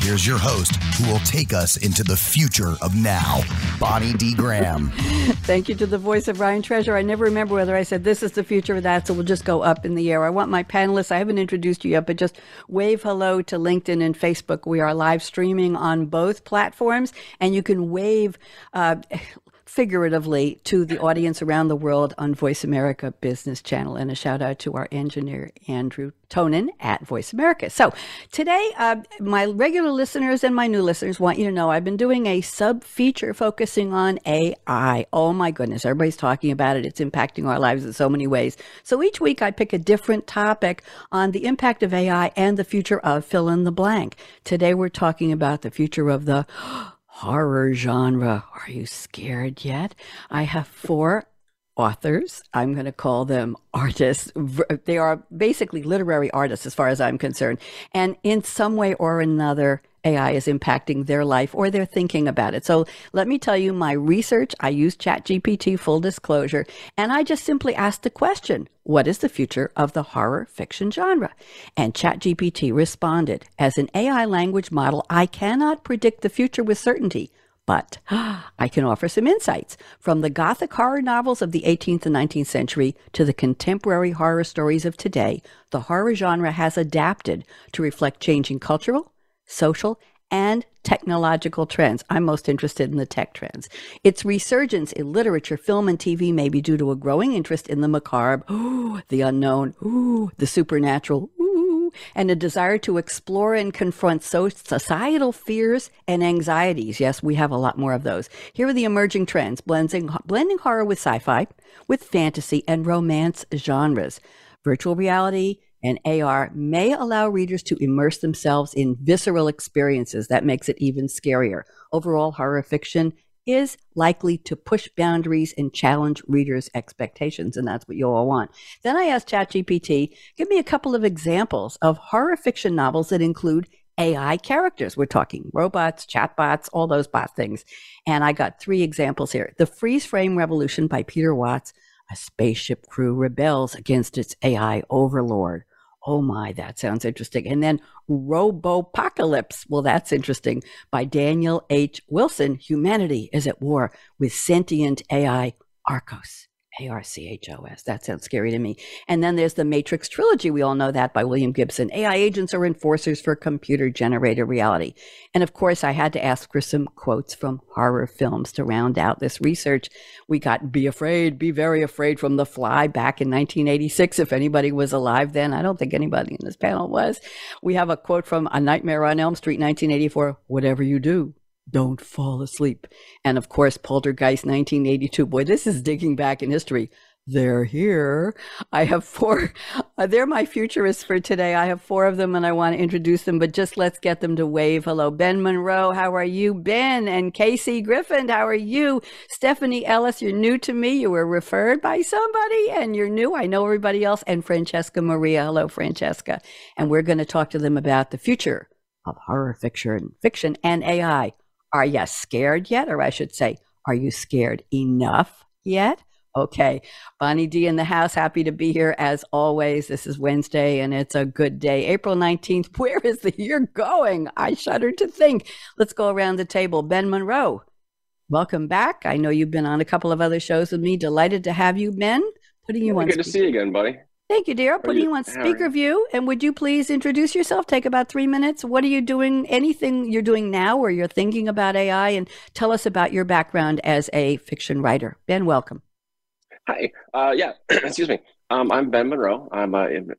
Here's your host who will take us into the future of now, Bonnie D. Graham. Thank you to the voice of Ryan Treasure. I never remember whether I said this is the future of that, so we'll just go up in the air. I want my panelists, I haven't introduced you yet, but just wave hello to LinkedIn and Facebook. We are live streaming on both platforms, and you can wave. Uh, figuratively to the audience around the world on Voice America Business Channel. And a shout out to our engineer, Andrew Tonin at Voice America. So today, uh, my regular listeners and my new listeners want you to know I've been doing a sub feature focusing on AI. Oh my goodness, everybody's talking about it. It's impacting our lives in so many ways. So each week I pick a different topic on the impact of AI and the future of fill in the blank. Today we're talking about the future of the horror genre. Are you scared yet? I have four authors. I'm going to call them artists. They are basically literary artists, as far as I'm concerned. And in some way or another, AI is impacting their life or they're thinking about it. So let me tell you my research. I use ChatGPT, full disclosure, and I just simply asked the question What is the future of the horror fiction genre? And ChatGPT responded As an AI language model, I cannot predict the future with certainty. But I can offer some insights from the Gothic horror novels of the 18th and 19th century to the contemporary horror stories of today. The horror genre has adapted to reflect changing cultural, social, and technological trends. I'm most interested in the tech trends. Its resurgence in literature, film, and TV may be due to a growing interest in the macabre, ooh, the unknown, ooh, the supernatural, ooh, and a desire to explore and confront societal fears and anxieties. Yes, we have a lot more of those. Here are the emerging trends blending, blending horror with sci fi, with fantasy and romance genres. Virtual reality, and AR may allow readers to immerse themselves in visceral experiences. That makes it even scarier. Overall, horror fiction is likely to push boundaries and challenge readers' expectations, and that's what you all want. Then I asked ChatGPT, give me a couple of examples of horror fiction novels that include AI characters. We're talking robots, chatbots, all those bot things. And I got three examples here. The Freeze Frame Revolution by Peter Watts. A spaceship crew rebels against its AI overlord. Oh my, that sounds interesting. And then Robopocalypse. Well, that's interesting. By Daniel H. Wilson. Humanity is at war with sentient AI Archos. A R C H O S. That sounds scary to me. And then there's the Matrix trilogy. We all know that by William Gibson. AI agents are enforcers for computer generated reality. And of course, I had to ask for some quotes from horror films to round out this research. We got Be Afraid, Be Very Afraid from The Fly back in 1986. If anybody was alive then, I don't think anybody in this panel was. We have a quote from A Nightmare on Elm Street, 1984 Whatever you do, don't fall asleep. And of course, Poltergeist 1982. Boy, this is digging back in history. They're here. I have four. Uh, they're my futurists for today. I have four of them and I want to introduce them, but just let's get them to wave. Hello, Ben Monroe. How are you, Ben? And KC Grifant, how are you? Stephanie Ellis, you're new to me. You were referred by somebody and you're new. I know everybody else. And Francesca Maria. Hello, Francesca. And we're going to talk to them about the future of horror fiction, fiction and AI. Are you scared yet? Or I should say, are you scared enough yet? Okay. Bonnie D in the house. Happy to be here as always. This is Wednesday and it's a good day. April 19th. Where is the year going? I shudder to think. Let's go around the table. Ben Monroe, welcome back. I know you've been on a couple of other shows with me. Delighted to have you, Ben. Putting you on. Good speaker. to see you again, buddy. Thank you, dear. Putting you, you on speaker view. And would you please introduce yourself? Take about three minutes. What are you doing? Anything you're doing now or you're thinking about AI? And tell us about your background as a fiction writer. Ben, welcome. Hi. Uh, yeah, excuse me. Um, I'm Ben Monroe. I'm uh, in,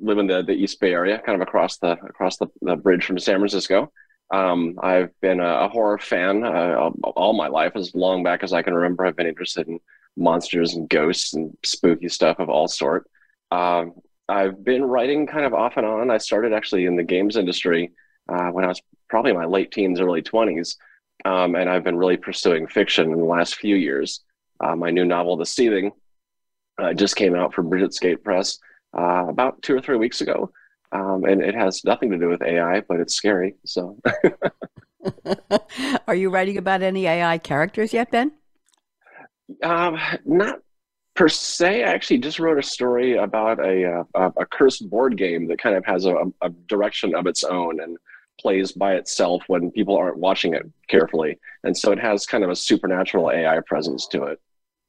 live in the, the East Bay area, kind of across the across the, the bridge from San Francisco. Um, I've been a, a horror fan uh, all my life, as long back as I can remember. I've been interested in monsters and ghosts and spooky stuff of all sort. Um, I've been writing kind of off and on. I started actually in the games industry uh, when I was probably my late teens, early 20s. Um, and I've been really pursuing fiction in the last few years. Uh, my new novel, The Seething, uh, just came out from Brigids Gate Press uh, about two or three weeks ago. Um, and it has nothing to do with AI, but it's scary. So, are you writing about any AI characters yet, Ben? Um, not per se. I actually just wrote a story about a uh, a, a cursed board game that kind of has a, a direction of its own and plays by itself when people aren't watching it carefully. And so it has kind of a supernatural AI presence to it.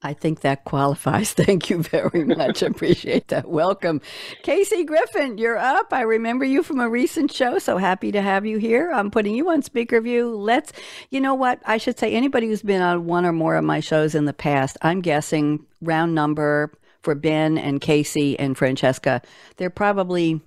I think that qualifies. Thank you very much. Appreciate that. Welcome. KC Grifant, you're up. I remember you from a recent show, so happy to have you here. I'm putting you on speaker view. Let's, you know what? I should say anybody who's been on one or more of my shows in the past, I'm guessing round number for Ben and KC and Francesca, they're probably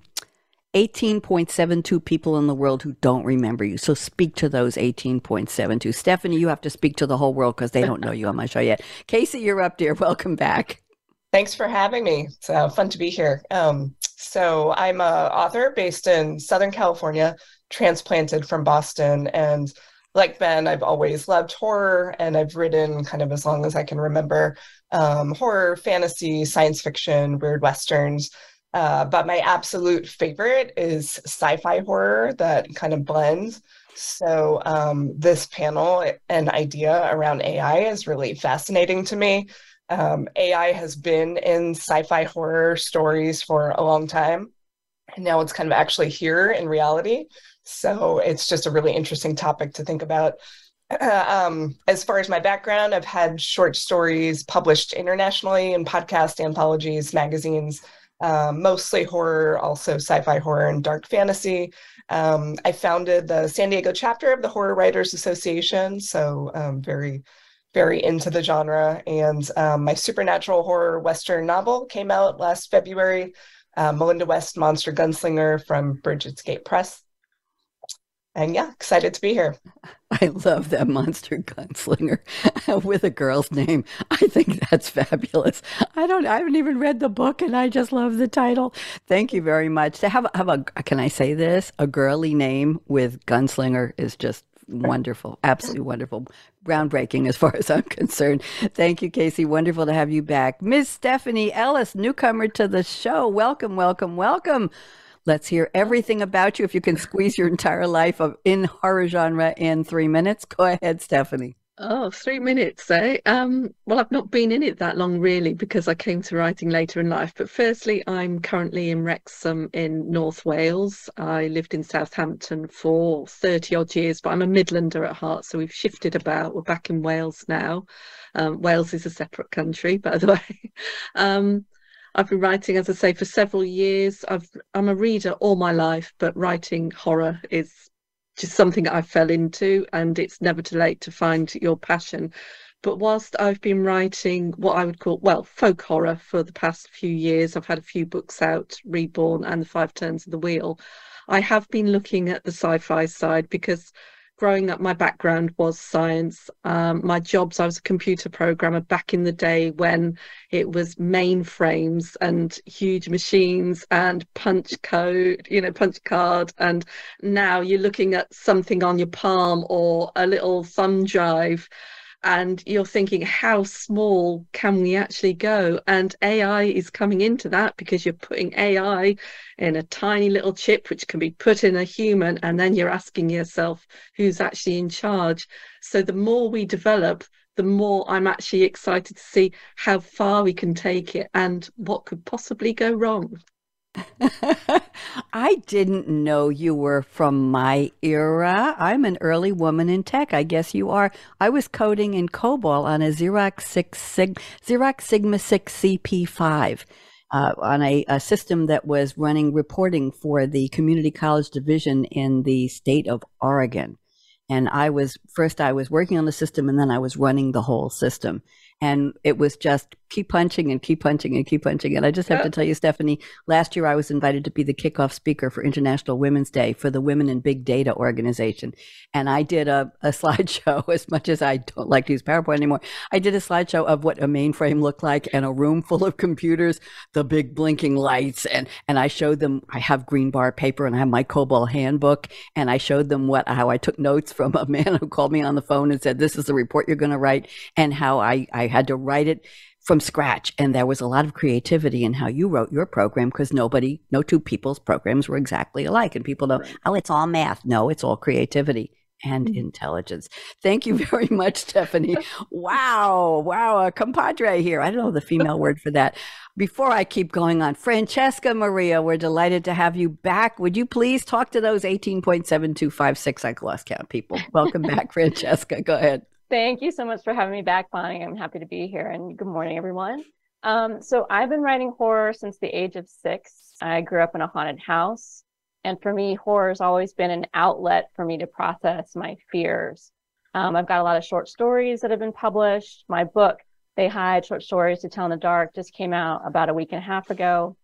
18.72 people in the world who don't remember you. So speak to those 18.72. Stephanie, you have to speak to the whole world because they don't know you on my show yet. KC, you're up, dear. Welcome back. Thanks for having me. It's uh, fun to be here. Um, so I'm a author based in Southern California, transplanted from Boston, and like Ben, I've always loved horror, and I've written kind of as long as I can remember um, horror, fantasy, science fiction, weird westerns. Uh, but my absolute favorite is sci-fi horror that kind of blends. So um, this panel and idea around AI is really fascinating to me. Um, AI has been in sci-fi horror stories for a long time, and now it's kind of actually here in reality. So it's just a really interesting topic to think about. um, as far as my background, I've had short stories published internationally in podcast anthologies, magazines um, mostly horror, also sci fi horror and dark fantasy. Um, I founded the San Diego chapter of the Horror Writers Association, so um, very, very into the genre. And um, my supernatural horror Western novel came out last February. Uh, Melinda West, Monster Gunslinger from Brigid's Gate Press and yeah, excited to be here. I love that monster gunslinger with a girl's name. I think that's fabulous. I don't. I haven't even read the book, and I just love the title. Thank you very much. To have have a can I say this? A girly name with gunslinger is just wonderful, absolutely wonderful, groundbreaking as far as I'm concerned. Thank you, KC. Wonderful to have you back, Miss Stephanie Ellis, newcomer to the show. Welcome, welcome, welcome. Let's hear everything about you. If you can squeeze your entire life of in horror genre in three minutes, go ahead, Stephanie. Oh, three minutes, eh? Um, well, I've not been in it that long, really, because I came to writing later in life. But firstly, I'm currently in Wrexham in North Wales. I lived in Southampton for 30 odd years, but I'm a Midlander at heart, so we've shifted about. We're back in Wales now. Um, Wales is a separate country, by the way. Um, I've been writing, as I say, for several years. I've, I'm a reader all my life, but writing horror is just something I fell into, and it's never too late to find your passion. But whilst I've been writing what I would call, well, folk horror for the past few years, I've had a few books out, Reborn and The Five Turns of the Wheel. I have been looking at the sci fi side because growing up, my background was science. Um, my jobs, I was a computer programmer back in the day when it was mainframes and huge machines and punch code, you know, punch card. And now you're looking at something on your palm or a little thumb drive and you're thinking how small can we actually go? And ai is coming into that because you're putting ai in a tiny little chip which can be put in a human and then you're asking yourself who's actually in charge? So the more we develop the more i'm actually excited to see how far we can take it and what could possibly go wrong I didn't know you were from my era. I'm an early woman in tech. I guess you are. I was coding in COBOL on a Xerox Six Sig- Xerox Sigma Six CP5. Uh, on a, a, system that was running reporting for the community college division in the state of Oregon. And I was first, I was working on the system and then I was running the whole system. And it was just keep punching and keep punching and keep punching. And I just have yeah. to tell you, Stephanie, last year I was invited to be the kickoff speaker for International Women's Day for the Women in Big Data organization. And I did a, a slideshow, as much as I don't like to use PowerPoint anymore. I did a slideshow of what a mainframe looked like and a room full of computers, the big blinking lights. And, and I showed them, I have green bar paper and I have my COBOL handbook. And I showed them what, how I took notes from a man who called me on the phone and said, this is the report you're going to write and how I, I had to write it from scratch. And there was a lot of creativity in how you wrote your program because nobody, no two people's programs were exactly alike. And people know, oh, it's all math. No, it's all creativity and mm-hmm. intelligence. Thank you very much, Stephanie. wow. Wow. A compadre here. I don't know the female word for that. Before I keep going on, Francesca Maria, we're delighted to have you back. Would you please talk to those 18.7256 I lost count people? Welcome back, Francesca. Go ahead. Thank you so much for having me back, Bonnie. I'm happy to be here and good morning, everyone. Um, so I've been writing horror since the age of six. I grew up in a haunted house. And for me, horror has always been an outlet for me to process my fears. Um, I've got a lot of short stories that have been published. My book, They Hide Short Stories to Tell in the Dark, just came out about a week and a half ago.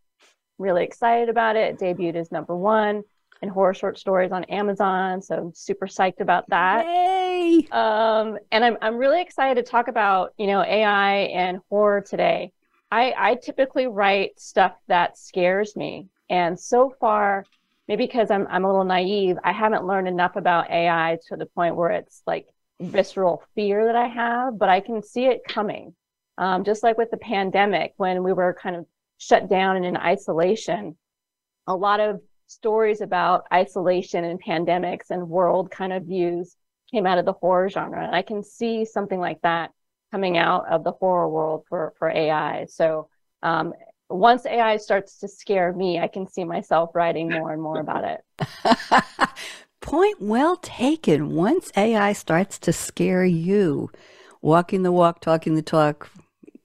Really excited about it. it debuted as number one and horror short stories on Amazon. So I'm super psyched about that. Yay! Um, and I'm I'm really excited to talk about you know AI and horror today. I I typically write stuff that scares me, and so far, maybe because I'm I'm a little naive, I haven't learned enough about AI to the point where it's like visceral fear that I have, but I can see it coming. Um, just like with the pandemic, when we were kind of shut down and in isolation, a lot of stories about isolation and pandemics and world kind of views came out of the horror genre. And I can see something like that coming out of the horror world for, for AI. So um, once AI starts to scare me, I can see myself writing more and more about it. Point well taken. Once AI starts to scare you, walking the walk, talking the talk,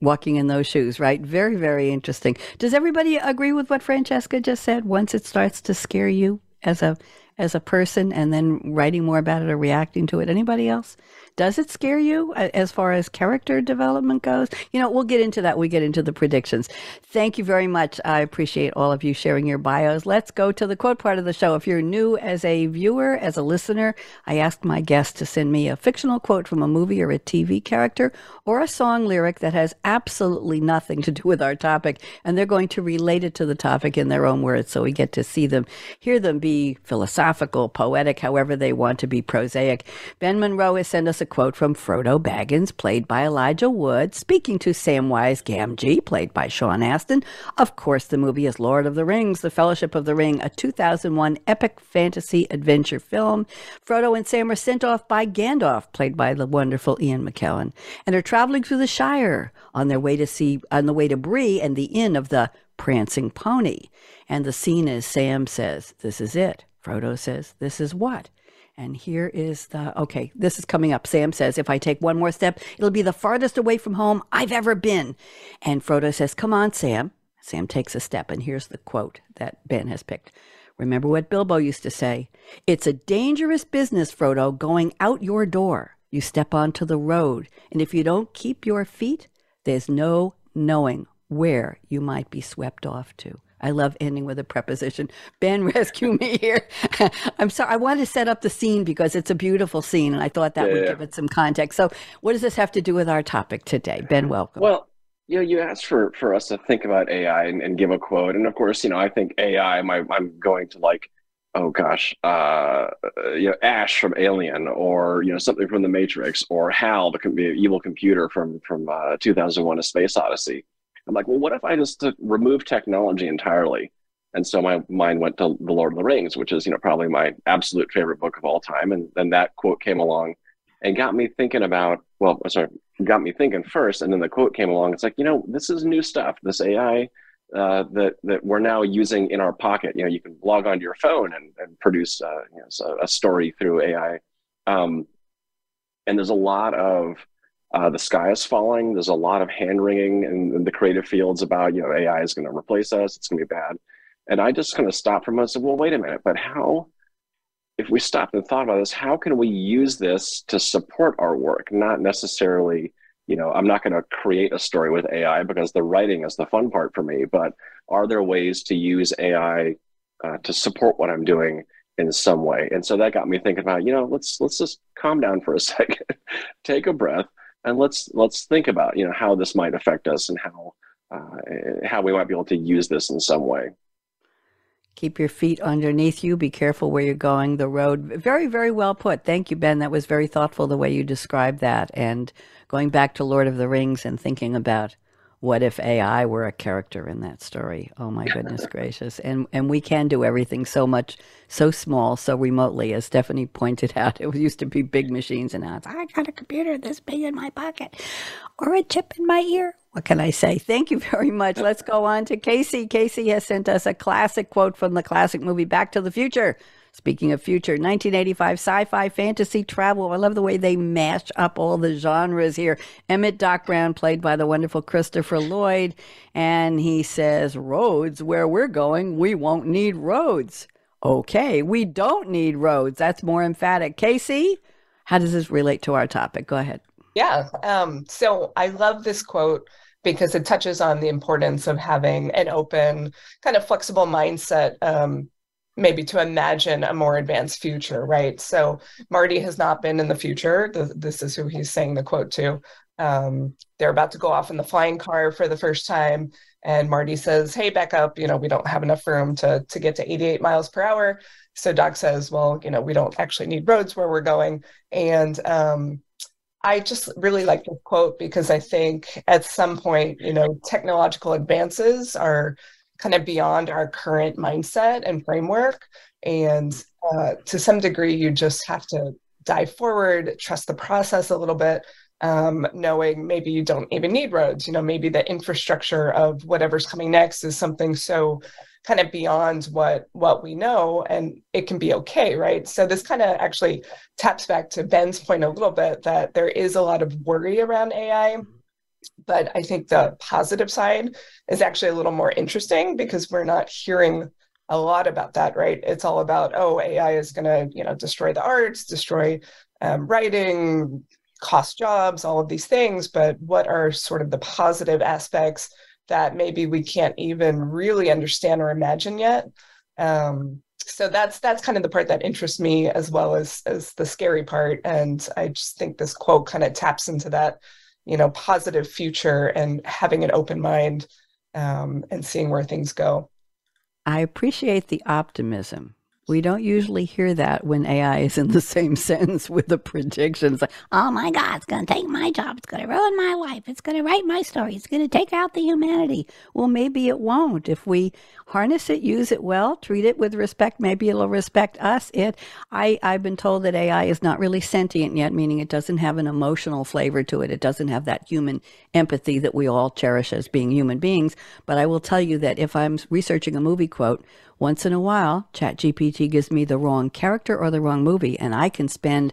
walking in those shoes, right? Very, very interesting. Does everybody agree with what Francesca just said? Once it starts to scare you as a as a person and then writing more about it or reacting to it. Anybody else? Does it scare you uh, as far as character development goes? You know, we'll get into that. We get into the predictions. Thank you very much. I appreciate all of you sharing your bios. Let's go to the quote part of the show. If you're new as a viewer, as a listener, I asked my guests to send me a fictional quote from a movie or a TV character or a song lyric that has absolutely nothing to do with our topic, and they're going to relate it to the topic in their own words so we get to see them, hear them be philosophical, poetic, however they want to be prosaic. Ben Monroe has sent us a quote from Frodo Baggins, played by Elijah Wood, speaking to Samwise Gamgee, played by Sean Astin. Of course, the movie is Lord of the Rings, The Fellowship of the Ring, a 2001 epic fantasy adventure film. Frodo and Sam are sent off by Gandalf, played by the wonderful Ian McKellen, and are traveling through the Shire on their way to see on the way to Bree and the inn of the Prancing Pony. And the scene is Sam says, This is it. Frodo says, This is what? And here is the okay, this is coming up. Sam says, If I take one more step, it'll be the farthest away from home I've ever been. And Frodo says, Come on, Sam. Sam takes a step, and here's the quote that Ben has picked. Remember what Bilbo used to say It's a dangerous business, Frodo, going out your door. You step onto the road, and if you don't keep your feet, there's no knowing where you might be swept off to. I love ending with a preposition. Ben, rescue me here. I'm sorry. I want to set up the scene because it's a beautiful scene, and I thought that yeah, would yeah. give it some context. So, what does this have to do with our topic today? Ben, welcome. Well, you know, you asked for for us to think about AI and, and give a quote, and of course, you know, I think AI. My, I'm going to like, oh gosh, uh, you know, Ash from Alien, or you know, something from The Matrix, or Hal, the evil computer from from uh, 2001: A Space Odyssey I'm like, well, what if I just remove technology entirely? And so my mind went to The Lord of the Rings, which is, you know, probably my absolute favorite book of all time. And then that quote came along and got me thinking about, well, sorry, got me thinking first. And then the quote came along. It's like, you know, this is new stuff. This AI uh, that that we're now using in our pocket. You know, you can log onto your phone and, and produce uh, you know, a story through AI. Um, and there's a lot of uh, the sky is falling. There's a lot of hand wringing in, in, the creative fields about, you know, AI is going to replace us. It's going to be bad. And I just kind of stopped for a moment and said, well, wait a minute, but how, if we stopped and thought about this, how can we use this to support our work, not necessarily you know, I'm not going to create a story with AI because the writing is the fun part for me. But are there ways to use AI uh, to support what I'm doing in some way? And so that got me thinking about, you know, let's let's just calm down for a second, take a breath, and let's let's think about, you know, how this might affect us and how uh, how we might be able to use this in some way. Keep your feet underneath you. Be careful where you're going. The road. Very, very well put. Thank you, Ben. That was very thoughtful the way you described that. And going back to Lord of the Rings and thinking about what if AI were a character in that story? Oh my goodness gracious. And and we can do everything so much so small, so remotely, as Stephanie pointed out. It used to be big machines and now it's I got a computer this big in my pocket or a chip in my ear. What can I say? Thank you very much. Let's go on to KC. KC has sent us a classic quote from the classic movie Back to the Future. Speaking of future, 1985 sci fi fantasy travel. I love the way they mash up all the genres here. Emmett Doc Brown, played by the wonderful Christopher Lloyd, and he says, Roads, where we're going, we won't need roads. Okay, we don't need roads. That's more emphatic. KC, how does this relate to our topic? Go ahead. Yeah. Um, so I love this quote because it touches on the importance of having an open, kind of flexible mindset um, maybe to imagine a more advanced future, right? So Marty has not been in the future. This is who he's saying the quote to. Um, they're about to go off in the flying car for the first time, and Marty says, "Hey, back up! You know, we don't have enough room to to get to 88 miles per hour." So Doc says, "Well, you know, we don't actually need roads where we're going." And um, I just really like this quote because I think at some point, you know, technological advances are kind of beyond our current mindset and framework. And uh, to some degree, you just have to dive forward, trust the process a little bit, um, knowing maybe you don't even need roads. You know, maybe the infrastructure of whatever's coming next is something so kind of beyond what what we know and it can be okay right so this kind of actually taps back to ben's point a little bit that there is a lot of worry around ai but I think the positive side is actually a little more interesting because we're not hearing a lot about that, right? It's all about, oh, AI is going to, you know, destroy the arts, destroy um, writing, cost jobs, all of these things. But what are sort of the positive aspects that maybe we can't even really understand or imagine yet? Um, so that's that's kind of the part that interests me as well as as the scary part. And I just think this quote kind of taps into that you know positive future and having an open mind um, and seeing where things go i appreciate the optimism we don't usually hear that when AI is in the same sentence with the predictions. Like, oh my God, it's going to take my job. It's going to ruin my life. It's going to write my story. It's going to take out the humanity. Well, maybe it won't. If we harness it, use it well, treat it with respect, maybe it'll respect us. It. I, I've been told that AI is not really sentient yet, meaning it doesn't have an emotional flavor to it. It doesn't have that human empathy that we all cherish as being human beings. But I will tell you that if I'm researching a movie quote, once in a while, ChatGPT gives me the wrong character or the wrong movie, and I can spend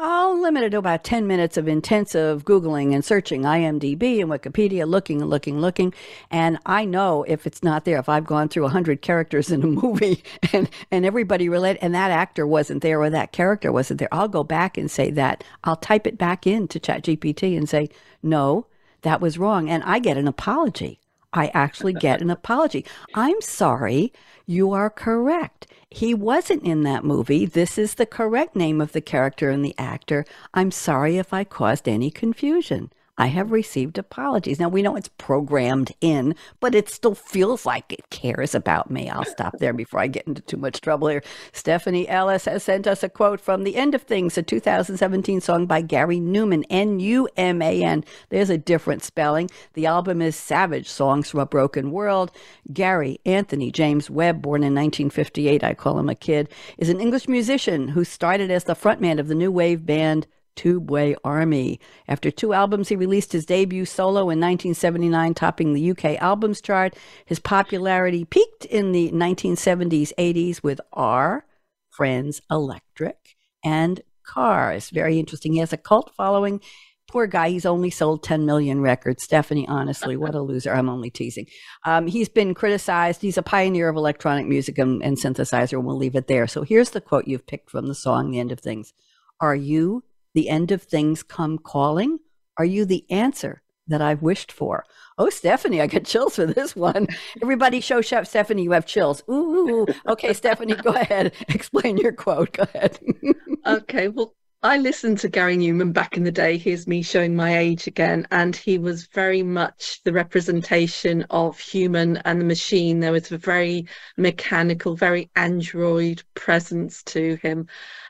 I'll limit it to about 10 minutes of intensive Googling and searching IMDb and Wikipedia, looking and looking, looking. And I know if it's not there, if I've gone through 100 characters in a movie and, and everybody related, and that actor wasn't there or that character wasn't there, I'll go back and say that. I'll type it back into ChatGPT and say, no, that was wrong. And I get an apology. I actually get an apology. I'm sorry. You are correct. He wasn't in that movie. This is the correct name of the character and the actor. I'm sorry if I caused any confusion. I have received apologies. Now we know it's programmed in, but it still feels like it cares about me. I'll stop there before I get into too much trouble here. Stephanie Ellis has sent us a quote from The End of Things, a 2017 song by Gary Numan, N U M A N. There's a different spelling. The album is Savage Songs from a Broken World. Gary Anthony James Webb, born in 1958, I call him a kid, is an English musician who started as the frontman of the new wave band Tubeway Army. After two albums, he released his debut solo in 1979, topping the UK albums chart. His popularity peaked in the 1970s 80s with Are, Friends Electric, and Cars. Very interesting. He has a cult following. Poor guy, he's only sold 10 million records. Stephanie, honestly, what a loser. I'm only teasing. Um, he's been criticized. He's a pioneer of electronic music and, and synthesizer, and we'll leave it there. So here's the quote you've picked from the song, The End of Things. Are you the end of things come calling? Are you the answer that I've wished for? Oh, Stephanie, I got chills for this one. Everybody show Chef Stephanie you have chills. Ooh, okay, Stephanie, go ahead. Explain your quote. Go ahead. okay, well, I listened to Gary Numan back in the day. Here's me showing my age again. And he was very much the representation of human and the machine. There was a very mechanical, very android presence to him.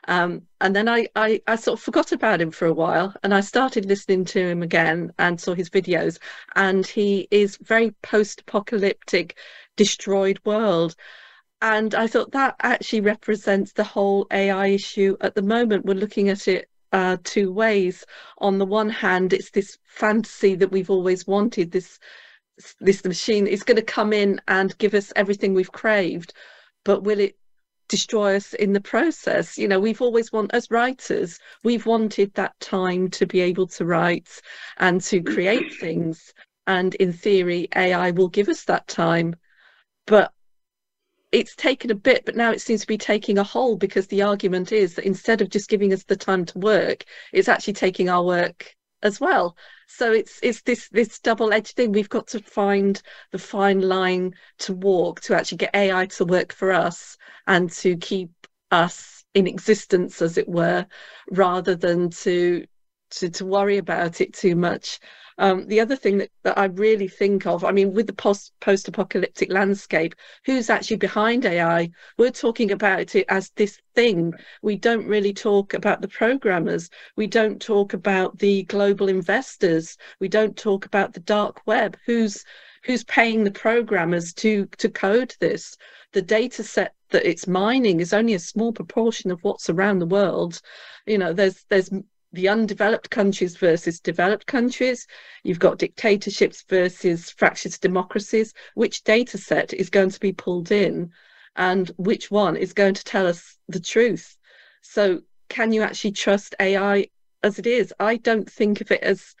Um, and then I, I, I sort of forgot about him for a while and I started listening to him again and saw his videos. And he is very post apocalyptic, destroyed world. And I thought that actually represents the whole AI issue at the moment. We're looking at it uh, two ways. On the one hand, it's this fantasy that we've always wanted. This this machine is going to come in and give us everything we've craved, but will it destroy us in the process? You know, we've always want as writers, we've wanted that time to be able to write and to create things. And in theory, AI will give us that time. But it's taken a bit, but now it seems to be taking a hold because the argument is that instead of just giving us the time to work, it's actually taking our work as well. So it's it's this this double-edged thing. We've got to find the fine line to walk to actually get AI to work for us and to keep us in existence, as it were, rather than to to, to worry about it too much. Um, the other thing that, that I really think of, I mean, with the post post apocalyptic landscape, who's actually behind AI? We're talking about it as this thing. We don't really talk about the programmers. We don't talk about the global investors. We don't talk about the dark web. Who's who's paying the programmers to to code this? The data set that it's mining is only a small proportion of what's around the world. You know, there's there's the undeveloped countries versus developed countries. You've got dictatorships versus fractious democracies. Which data set is going to be pulled in and which one is going to tell us the truth? So, can you actually trust AI as it is? I don't think of it as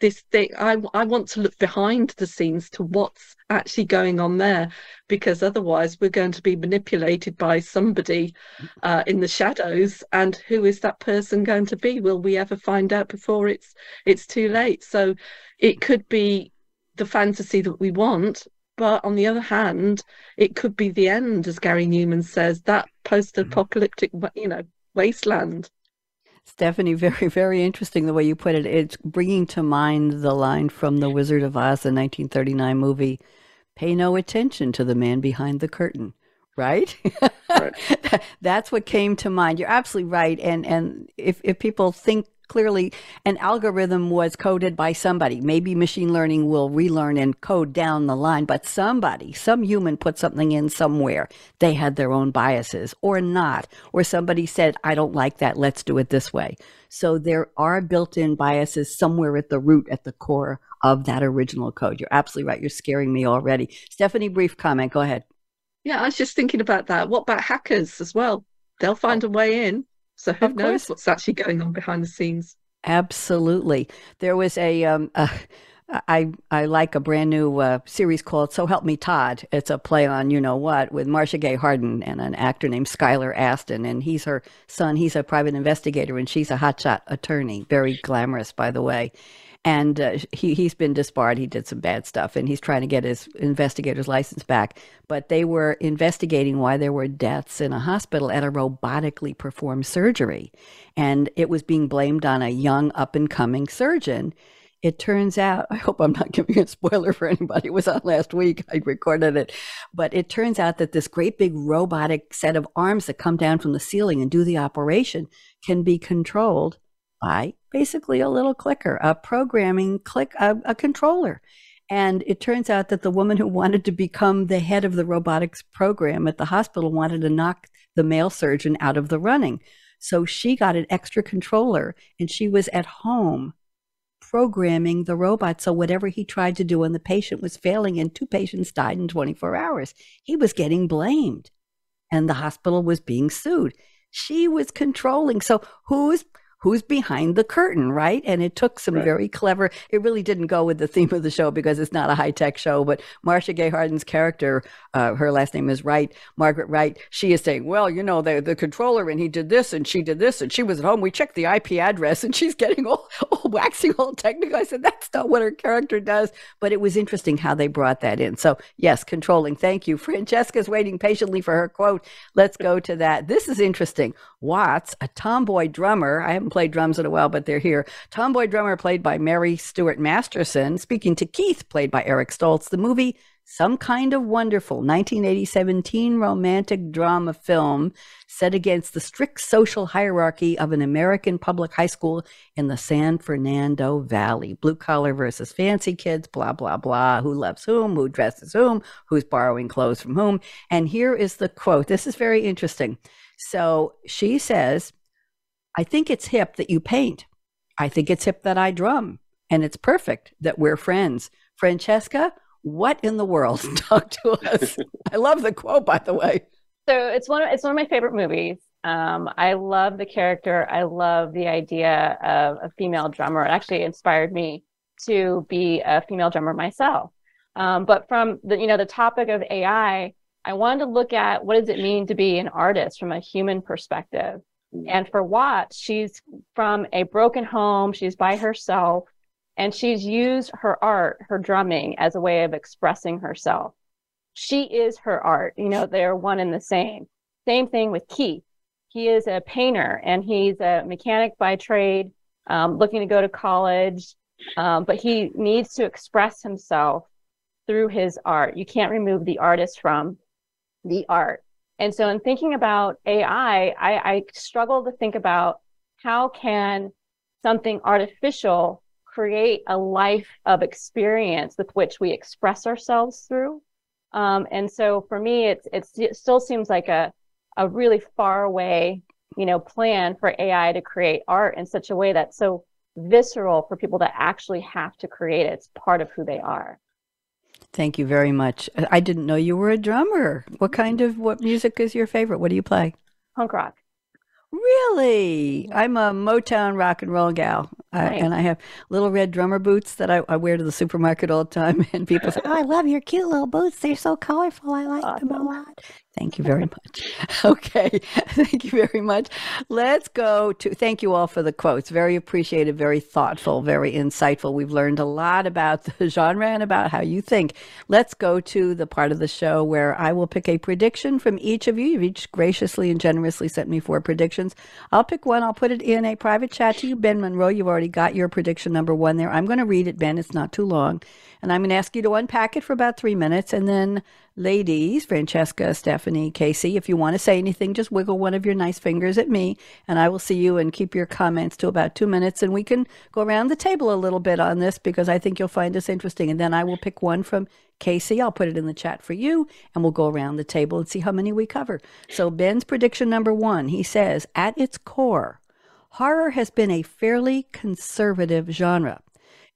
this thing I, I want to look behind the scenes to what's actually going on there because otherwise we're going to be manipulated by somebody uh, in the shadows. And who is that person going to be? Will we ever find out before it's it's too late? So it could be the fantasy that we want but on the other hand it could be the end as gary numan says that post-apocalyptic you know wasteland Stephanie, very, very interesting the way you put it. It's bringing to mind the line from The Wizard of Oz, the 1939 movie pay no attention to the man behind the curtain. Right? right. That's what came to mind. You're absolutely right. And and if, if people think clearly an algorithm was coded by somebody. Maybe machine learning will relearn and code down the line, but somebody, some human put something in somewhere. They had their own biases or not, or somebody said, I don't like that. Let's do it this way. So there are built in biases somewhere at the root, at the core of that original code. You're absolutely right. You're scaring me already. Stephanie, brief comment. Go ahead. Yeah, I was just thinking about that. What about hackers as well? They'll find oh. a way in. So who knows what's actually going on behind the scenes? Absolutely. There was a, um, a I I like a brand new uh, series called "So Help Me Todd." It's a play on you know what with Marcia Gay Harden and an actor named Skylar Astin, and he's her son. He's a private investigator, and she's a hotshot attorney. Very glamorous, by the way and uh, he he's been disbarred. He did some bad stuff, and he's trying to get his investigator's license back. But they were investigating why there were deaths in a hospital at a robotically performed surgery, and it was being blamed on a young up and coming surgeon. It turns out, I hope I'm not giving a spoiler for anybody. It was on last week. I recorded it. But it turns out that this great big robotic set of arms that come down from the ceiling and do the operation can be controlled by basically a little clicker, a programming click, a, a controller. And it turns out that the woman who wanted to become the head of the robotics program at the hospital wanted to knock the male surgeon out of the running. So she got an extra controller and she was at home programming the robot. So whatever he tried to do and the patient was failing, and two patients died in 24 hours, he was getting blamed and the hospital was being sued. She was controlling. So who's who's behind the curtain, right? And it took some right. very clever, it really didn't go with the theme of the show because it's not a high tech show, but Marcia Gay Harden's character, uh, her last name is Wright, Margaret Wright, she is saying, well, you know, the, the controller and he did this and she did this and she was at home. We checked the IP address and she's getting all, all waxing, all technical. I said, that's not what her character does. But it was interesting how they brought that in. So, yes, controlling. Thank you. Francesca's waiting patiently for her quote. Let's go to that. This is interesting. Watts, a tomboy drummer, I haven't played drums in a while, but they're here. Tomboy drummer played by Mary Stuart Masterson, speaking to Keith, played by Eric Stoltz. The movie some Kind of Wonderful, 1987 teen romantic drama film set against the strict social hierarchy of an American public high school in the San Fernando Valley. Blue collar versus fancy kids, blah, blah, blah. Who loves whom? Who dresses whom? Who's borrowing clothes from whom? And here is the quote. This is very interesting. So she says, I think it's hip that you paint. I think it's hip that I drum. And it's perfect that we're friends. Francesca, what in the world? Talk to us. I love the quote, by the way. So it's one. Of, it's one of my favorite movies. Um, I love the character. I love the idea of a female drummer. It actually inspired me to be a female drummer myself. Um, but from the you know the topic of AI, I wanted to look at what does it mean to be an artist from a human perspective. Mm. And for Watts, she's from a broken home. She's by herself. And she's used her art, her drumming, as a way of expressing herself. She is her art. You know, they're one and the same. Same thing with Keith. He is a painter and he's a mechanic by trade, um, looking to go to college, um, but he needs to express himself through his art. You can't remove the artist from the art. And so, in thinking about AI, I, I struggle to think about how can something artificial create a life of experience with which we express ourselves through. Um, and so for me, it's, it's, it still seems like a, a really far away, you know, plan for AI to create art in such a way that's so visceral for people that actually have to create it. It's part of who they are. Thank you very much. Uh, I didn't know you were a drummer. What kind of what music is your favorite? What do you play? Punk rock. Really? I'm a Motown rock and roll gal. Nice. and I have little red drummer boots that I, I, wear to the supermarket all the time. And people say, Oh, I love your cute little boots. They're so colorful. I like awesome. them a lot. Thank you very much. Okay. Thank you very much. Let's go to thank you all for the quotes. Very appreciated, very thoughtful, very insightful. We've learned a lot about the genre and about how you think. Let's go to the part of the show where I will pick a prediction from each of you. You've each graciously and generously sent me four predictions. I'll pick one. I'll put it in a private chat to you. Ben Monroe, you've already got your prediction number one there. I'm going to read it, Ben. It's not too long. And I'm going to ask you to unpack it for about three minutes. And then, ladies, Francesca, Stephanie, KC, if you want to say anything, just wiggle one of your nice fingers at me, and I will see you and keep your comments to about two minutes. And we can go around the table a little bit on this because I think you'll find this interesting. And then I will pick one from KC. I'll put it in the chat for you, and we'll go around the table and see how many we cover. So, Ben's prediction number one he says, at its core, horror has been a fairly conservative genre.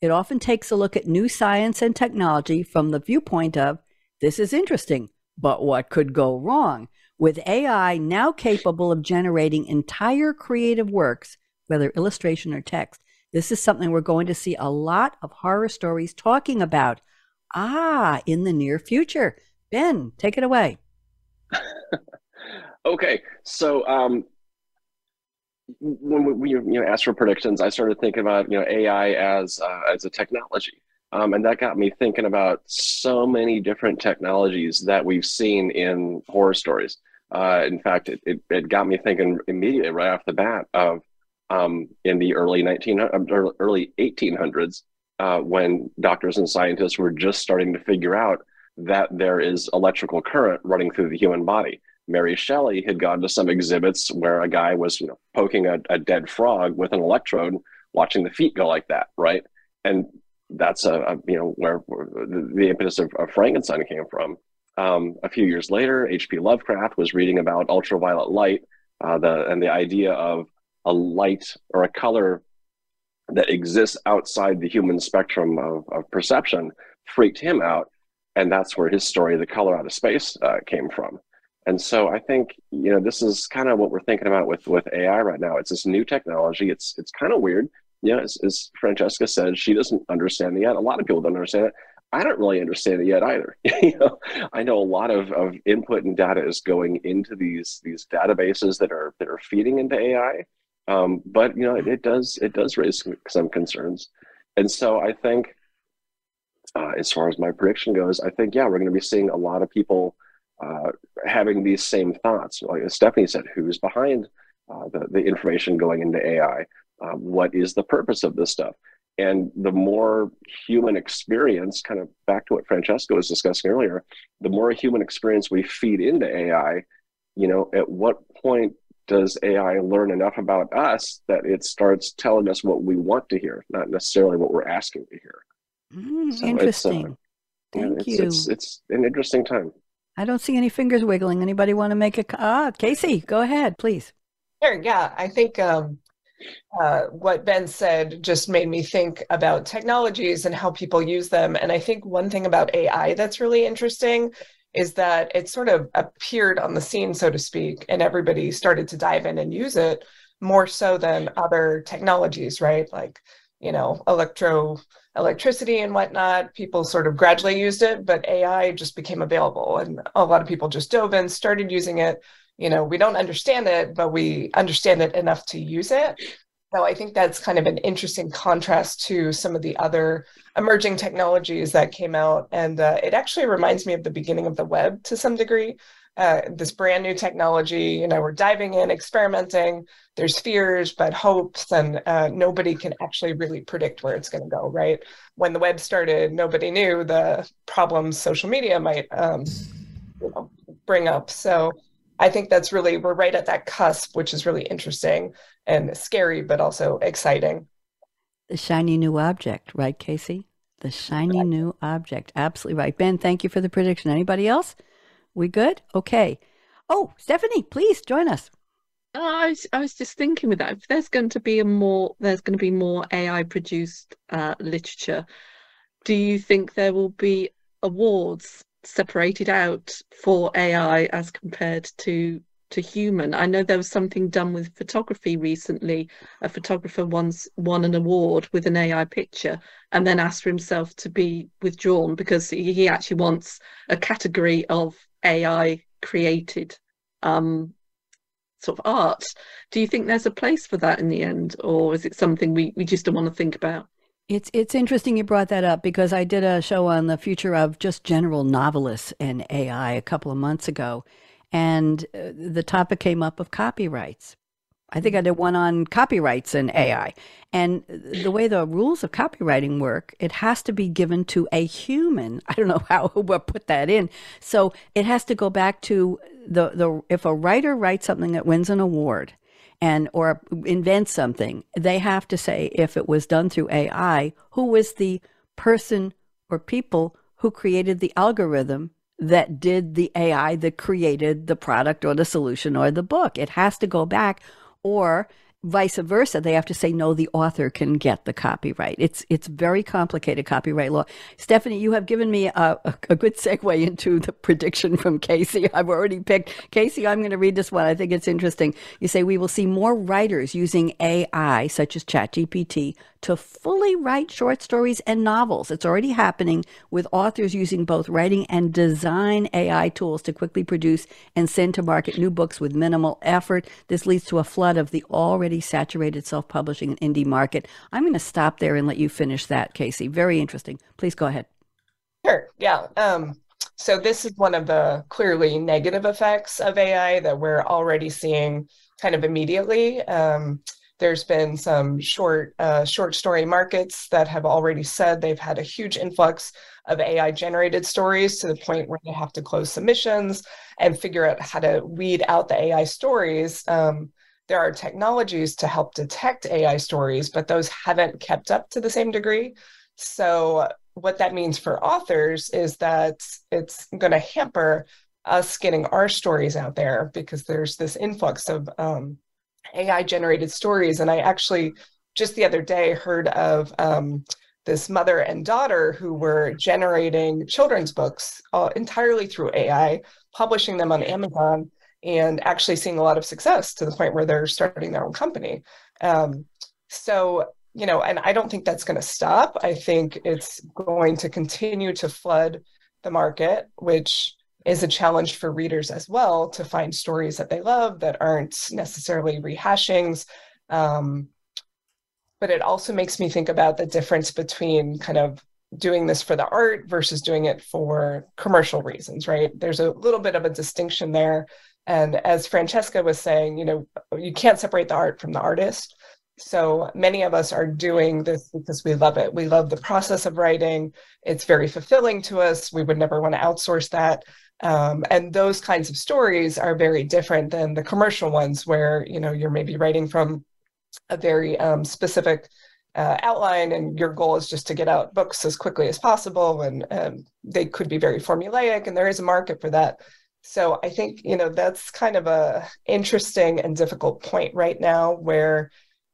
It often takes a look at new science and technology from the viewpoint of this is interesting, but what could go wrong? With AI now capable of generating entire creative works, whether illustration or text, this is something we're going to see a lot of horror stories talking about. Ah, in the near future. Ben, take it away. okay, so um, when we you know asked for predictions, I started thinking about you know AI as uh, as a technology, um, and that got me thinking about so many different technologies that we've seen in horror stories. Uh, in fact, it, it, it got me thinking immediately right off the bat of um, in the early 19 uh, early 1800s uh, when doctors and scientists were just starting to figure out that there is electrical current running through the human body Mary Shelley had gone to some exhibits where a guy was, you know, poking a, a dead frog with an electrode, watching the feet go like that, right? And that's a, a you know where, where the, the, impetus of, of, Frankenstein came from. Um, a few years later, H.P. Lovecraft was reading about ultraviolet light, uh, the and the idea of a light or a color that exists outside the human spectrum of, of perception freaked him out, and that's where his story, "The Color Out of Space," uh, came from. And so I think you know this is kind of what we're thinking about with with AI right now. It's this new technology. It's it's kind of weird. You know, as, as Francesca said, she doesn't understand it yet. A lot of people don't understand it. I don't really understand it yet either. you know, I know a lot of, of input and data is going into these these databases that are that are feeding into AI. Um, but you know, it, it, does it does raise some, concerns, and so I think, uh, as far as my prediction goes, I think yeah, we're going to be seeing a lot of people uh, having these same thoughts. Like Stephanie said, who's behind uh, the, the information going into AI? Uh, what is the purpose of this stuff? And the more human experience, kind of back to what Francesca was discussing earlier, the more human experience we feed into AI, you know, at what point does AI learn enough about us that it starts telling us what we want to hear, not necessarily what we're asking to hear? Mm, so interesting. It's, uh, Thank it's, you. It's, it's an interesting time. I don't see any fingers wiggling. Anybody want to make a ah, KC? Go ahead, please. Sure. Yeah, I think um, uh, what Ben said just made me think about technologies and how people use them. And I think one thing about AI that's really interesting is that it sort of appeared on the scene, so to speak, and everybody started to dive in and use it more so than other technologies, right? Like, you know, electro electricity and whatnot, people sort of gradually used it, but AI just became available. And a lot of people just dove in, started using it. You know, we don't understand it, but we understand it enough to use it. So I think that's kind of an interesting contrast to some of the other emerging technologies that came out. And uh, it actually reminds me of the beginning of the web to some degree uh, this brand new technology. You know, we're diving in, experimenting. There's fears, but hopes, and uh, nobody can actually really predict where it's going to go. Right? When the web started, nobody knew the problems social media might, um, you know, bring up. So I think that's really we're right at that cusp, which is really interesting and scary, but also exciting. The shiny new object, right, KC? The shiny right. new object. Absolutely right. Ben, thank you for the prediction. Anybody else? We good? Okay. Oh, Stephanie, please join us. Uh, I was, I was just thinking with that, if there's going to be a more, there's going to be more AI produced uh, literature, do you think there will be awards separated out for AI as compared to to human? I know there was something done with photography recently. A photographer once won an award with an AI picture and then asked for himself to be withdrawn because he, actually wants a category of AI created um, sort of art. Do you think there's a place for that in the end, or is it something we, we just don't want to think about? It's it's interesting you brought that up because I did a show on the future of just general novelists and AI a couple of months ago, and uh, the topic came up of copyrights. I think I did one on copyrights and AI. And the way the rules of copywriting work, it has to be given to a human. I don't know how we'll put that in. So it has to go back to the, the if a writer writes something that wins an award and or invent something, they have to say if it was done through AI, who was the person or people who created the algorithm that did the AI that created the product or the solution or the book. It has to go back or vice versa. They have to say no the author can get the copyright. It's it's very complicated copyright law. Stephanie you have given me a, a, a, good segue into the prediction from KC. I've already picked. KC i'm going to read this one. I think it's interesting. You say we will see more writers using ai such as chatgpt to fully write short stories and novels. It's already happening with authors using both writing and design AI tools to quickly produce and send to market new books with minimal effort. This leads to a flood of the already saturated self publishing and indie market. I'm going to stop there and let you finish that, KC. Very interesting. Please go ahead. Sure. Yeah. Um, so, this is one of the clearly negative effects of AI that we're already seeing kind of immediately. Um, there's been some short uh, short story markets that have already said they've had a huge influx of AI generated stories to the point where they have to close submissions and figure out how to weed out the AI stories. Um, there are technologies to help detect AI stories, but those haven't kept up to the same degree. So, what that means for authors is that it's going to hamper us getting our stories out there because there's this influx of um, AI generated stories. And I actually just the other day heard of um, this mother and daughter who were generating children's books uh, entirely through AI. publishing them on Amazon and actually seeing a lot of success to the point where they're starting their own company. Um, so, you know, and I don't think that's going to stop. I think it's going to continue to flood the market, which is a challenge for readers as well to find stories that they love that aren't necessarily rehashings. Um, but it also makes me think about the difference between kind of doing this for the art versus doing it for commercial reasons, right? There's a little bit of a distinction there. And as Francesca was saying, you know, you can't separate the art from the artist. So many of us are doing this because we love it. We love the process of writing. It's very fulfilling to us. We would never want to outsource that. Um, and those kinds of stories are very different than the commercial ones where, you know, you're maybe writing from a very um, specific uh, outline and your goal is just to get out books as quickly as possible and um, they could be very formulaic and there is a market for that so i think you know that's kind of a interesting and difficult point right now where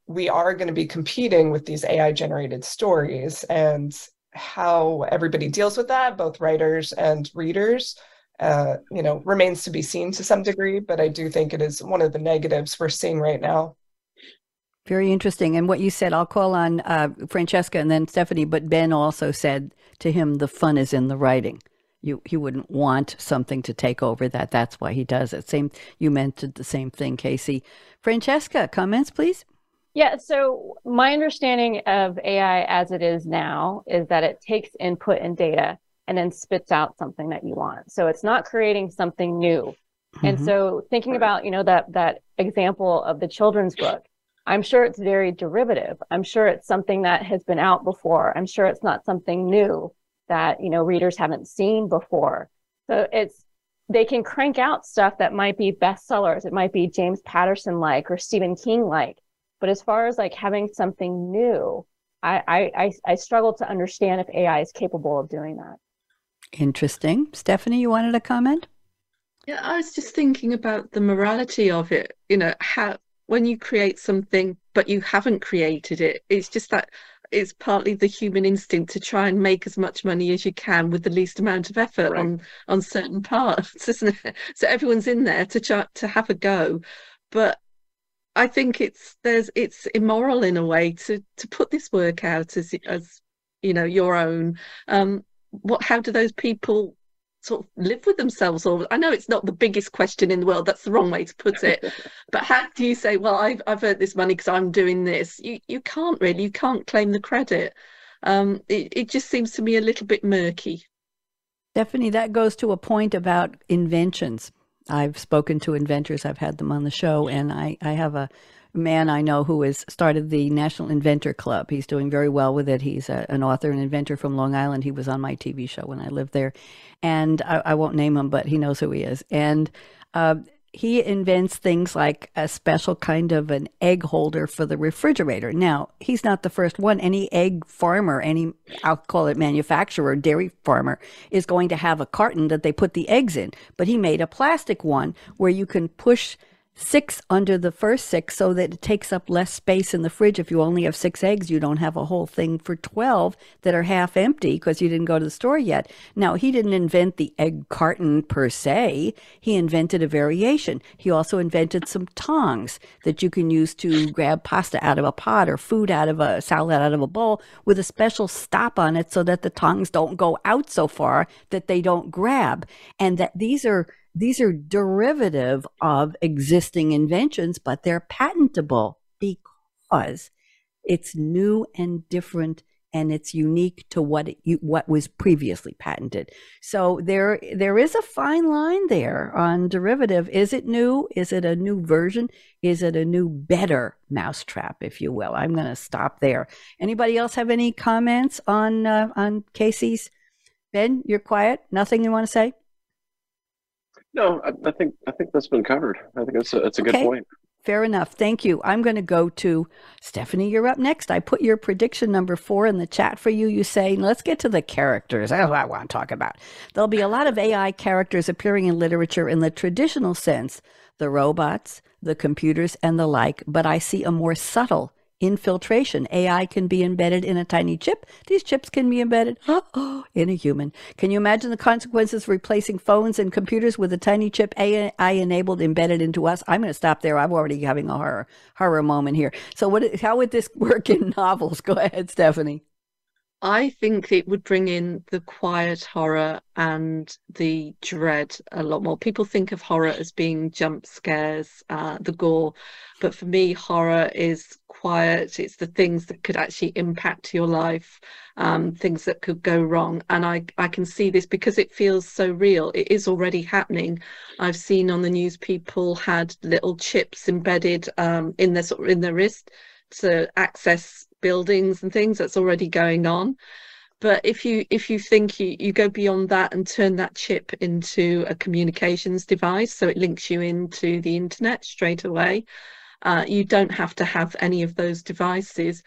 we are going to be competing with these ai generated stories and how everybody deals with that both writers and readers uh, you know remains to be seen to some degree but i do think it is one of the negatives we're seeing right now very interesting. And what you said, I'll call on uh, Francesca and then Stephanie, but Ben also said to him, the fun is in the writing. You, he wouldn't want something to take over that. That's why he does it. Same, you mentioned the same thing, KC. Francesca, comments, please. Yeah, so my understanding of AI as it is now is that it takes input and data and then spits out something that you want. So it's not creating something new. Mm-hmm. And so thinking about, you know, that that example of the children's book, I'm sure it's very derivative. I'm sure it's something that has been out before. I'm sure it's not something new that, you know, readers haven't seen before. So it's, they can crank out stuff that might be bestsellers. It might be James Patterson like or Stephen King like. But as far as like having something new, I, I, I struggle to understand if AI is capable of doing that. Interesting. Stephanie, you wanted a comment? Yeah, I was just thinking about the morality of it. You know, how when you create something but you haven't created it it's just that it's partly the human instinct to try and make as much money as you can with the least amount of effort right. on on certain parts isn't it? So everyone's in there to try to have a go. But i think it's there's it's immoral in a way to to put this work out as as you know your own. Um what how do those people sort of live with themselves or i know it's not the biggest question in the world that's the wrong way to put it but how do you say well i've, I've earned this money because i'm doing this you, you can't really you can't claim the credit. Um, it, it just seems to me a little bit murky. Stephanie that goes to a point about inventions. I've spoken to inventors i've had them on the show and i, I have a man I know who has started the National Inventor Club. He's doing very well with it. He's a, an author and inventor from Long Island. He was on my TV show when I lived there. And I, I won't name him, but he knows who he is. And uh, he invents things like a special kind of an egg holder for the refrigerator. Now, he's not the first one. Any egg farmer, any, I'll call it manufacturer, dairy farmer, is going to have a carton that they put the eggs in. But he made a plastic one where you can push six under the first six so that it takes up less space in the fridge. If you only have six eggs, you don't have a whole thing for 12 that are half empty because you didn't go to the store yet. Now, he didn't invent the egg carton per se, he invented a variation. He also invented some tongs that you can use to grab pasta out of a pot or food out of a salad out of a bowl with a special stop on it so that the tongs don't go out so far that they don't grab. And that these are these are derivative of existing inventions, but they're patentable because it's new and different and it's unique to what it, what was previously patented. So there there is a fine line there on derivative. Is it new? Is it a new version? Is it a new better mousetrap, if you will? I'm going to stop there. Anybody else have any comments on uh, on KC's? Ben, you're quiet. Nothing you want to say? No, I, I, think I think that's been covered. I think it's a, it's a okay. good point. Fair enough. Thank you. I'm going to go to Stephanie. You're up next. I put your prediction number four in the chat for you. You say, let's get to the characters. That's what I want to talk about. There'll be a lot of AI characters appearing in literature in the traditional sense the robots, the computers, and the like, but I see a more subtle infiltration. AI can be embedded in a tiny chip. These chips can be embedded in a human. Can you imagine the consequences of replacing phones and computers with a tiny chip AI enabled embedded into us? I'm going to stop there. I'm already having a horror horror moment here. So what how would this work in novels? Go ahead, Stephanie. I think it would bring in the quiet horror and the dread a lot more. People think of horror as being jump scares, uh, the gore, but for me, horror is quiet. It's the things that could actually impact your life, um, things that could go wrong. And I, I can see this because it feels so real. It is already happening. I've seen on the news people had little chips embedded um, in their in their wrist to access buildings and things that's already going on. But if you if you think you, you go beyond that and turn that chip into a communications device so it links you into the internet straight away uh, you don't have to have any of those devices.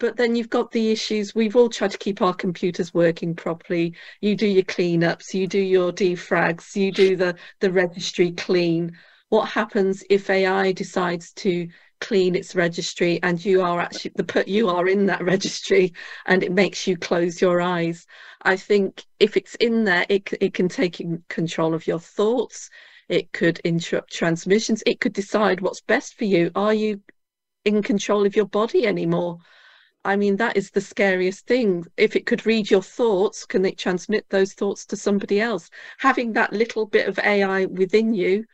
But then you've got the issues. We've all tried to keep our computers working properly. You do your cleanups you do your defrags you do the the registry clean. What happens if ai decides to clean its registry and you are actually the put you are in that registry and it makes you close your eyes. I think if it's in there it, it can take control of your thoughts. It could interrupt transmissions. It could decide what's best for you. Are you in control of your body anymore? I mean that is the scariest thing. If it could read your thoughts can it transmit those thoughts to somebody else? Having that little bit of ai within you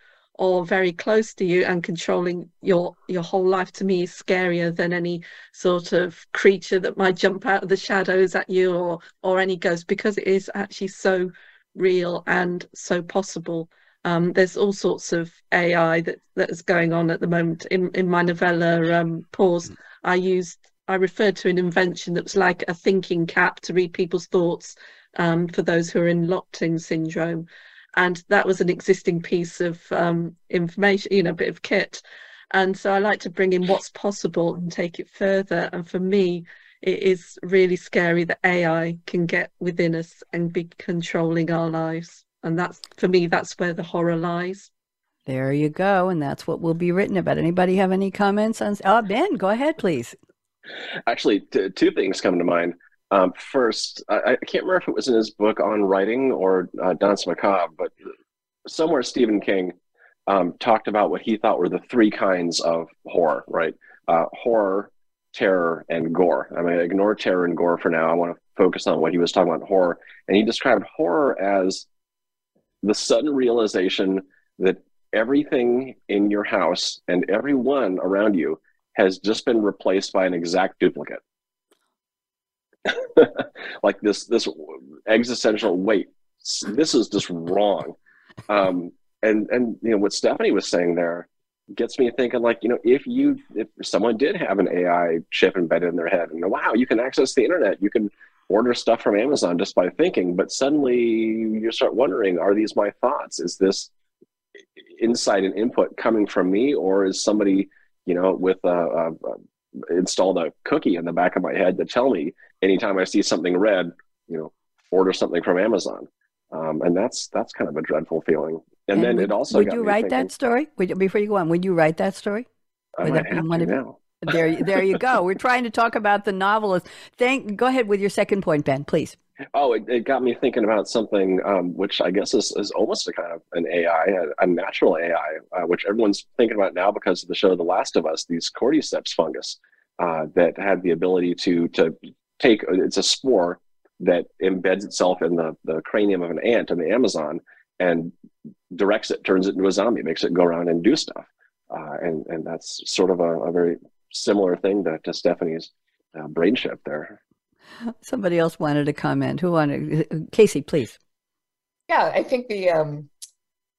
or very close to you and controlling your your whole life to me is scarier than any sort of creature that might jump out of the shadows at you or or any ghost because it is actually so real and so possible um, there's all sorts of AI that that is going on at the moment. In in my novella, um, Pause, I used I referred to an invention that was like a thinking cap to read people's thoughts um, for those who are in locked-in syndrome and that was an existing piece of um, information, you know, a bit of kit. And so I like to bring in what's possible and take it further. And for me, it is really scary that AI can get within us and be controlling our lives. And that's for me, that's where the horror lies. There you go, and that's what will be written about. Anybody have any comments on? Oh, Ben, go ahead, please. Actually, t- two things come to mind. Um, first, I, I, can't remember if it was in his book on writing or uh, Danse Macabre, but somewhere Stephen King um, talked about what he thought were the three kinds of horror, right? Uh, horror, terror, and gore. I mean, going to ignore terror and gore for now. I want to focus on what he was talking about horror. And he described horror as the sudden realization that everything in your house and everyone around you has just been replaced by an exact duplicate. like this this existential wait this is just wrong. Um and and you know what stephanie was saying there gets me thinking like you know if you if someone did have an ai chip embedded in their head and wow you can access the internet you can order stuff from amazon just by thinking but suddenly you start wondering are these my thoughts? Is this insight and input coming from me or is somebody you know with a, a, a installed a cookie in the back of my head to tell me anytime I see something red, you know, order something from Amazon. Um, and that's that's kind of a dreadful feeling. And, and then would, it also would you write thinking, that story? Would you, before you go on, would you write that story? I would might have to now. There, there you go. We're trying to talk about the novelist. Thank. Go ahead with your second point, Ben, please. Oh, it, it got me thinking about something um, which I guess is, is almost a kind of an AI, a, a natural AI, uh, which everyone's thinking about now because of the show The Last of Us. These cordyceps fungus uh, that had the ability to to take it's a spore that embeds itself in the, the cranium of an ant in the Amazon and directs it, turns it into a zombie, makes it go around and do stuff. Uh, and and that's sort of a, a very similar thing to, to Stephanie's uh, brain shift there. Somebody else wanted to comment. Who wanted? KC, please. Yeah, I think the um,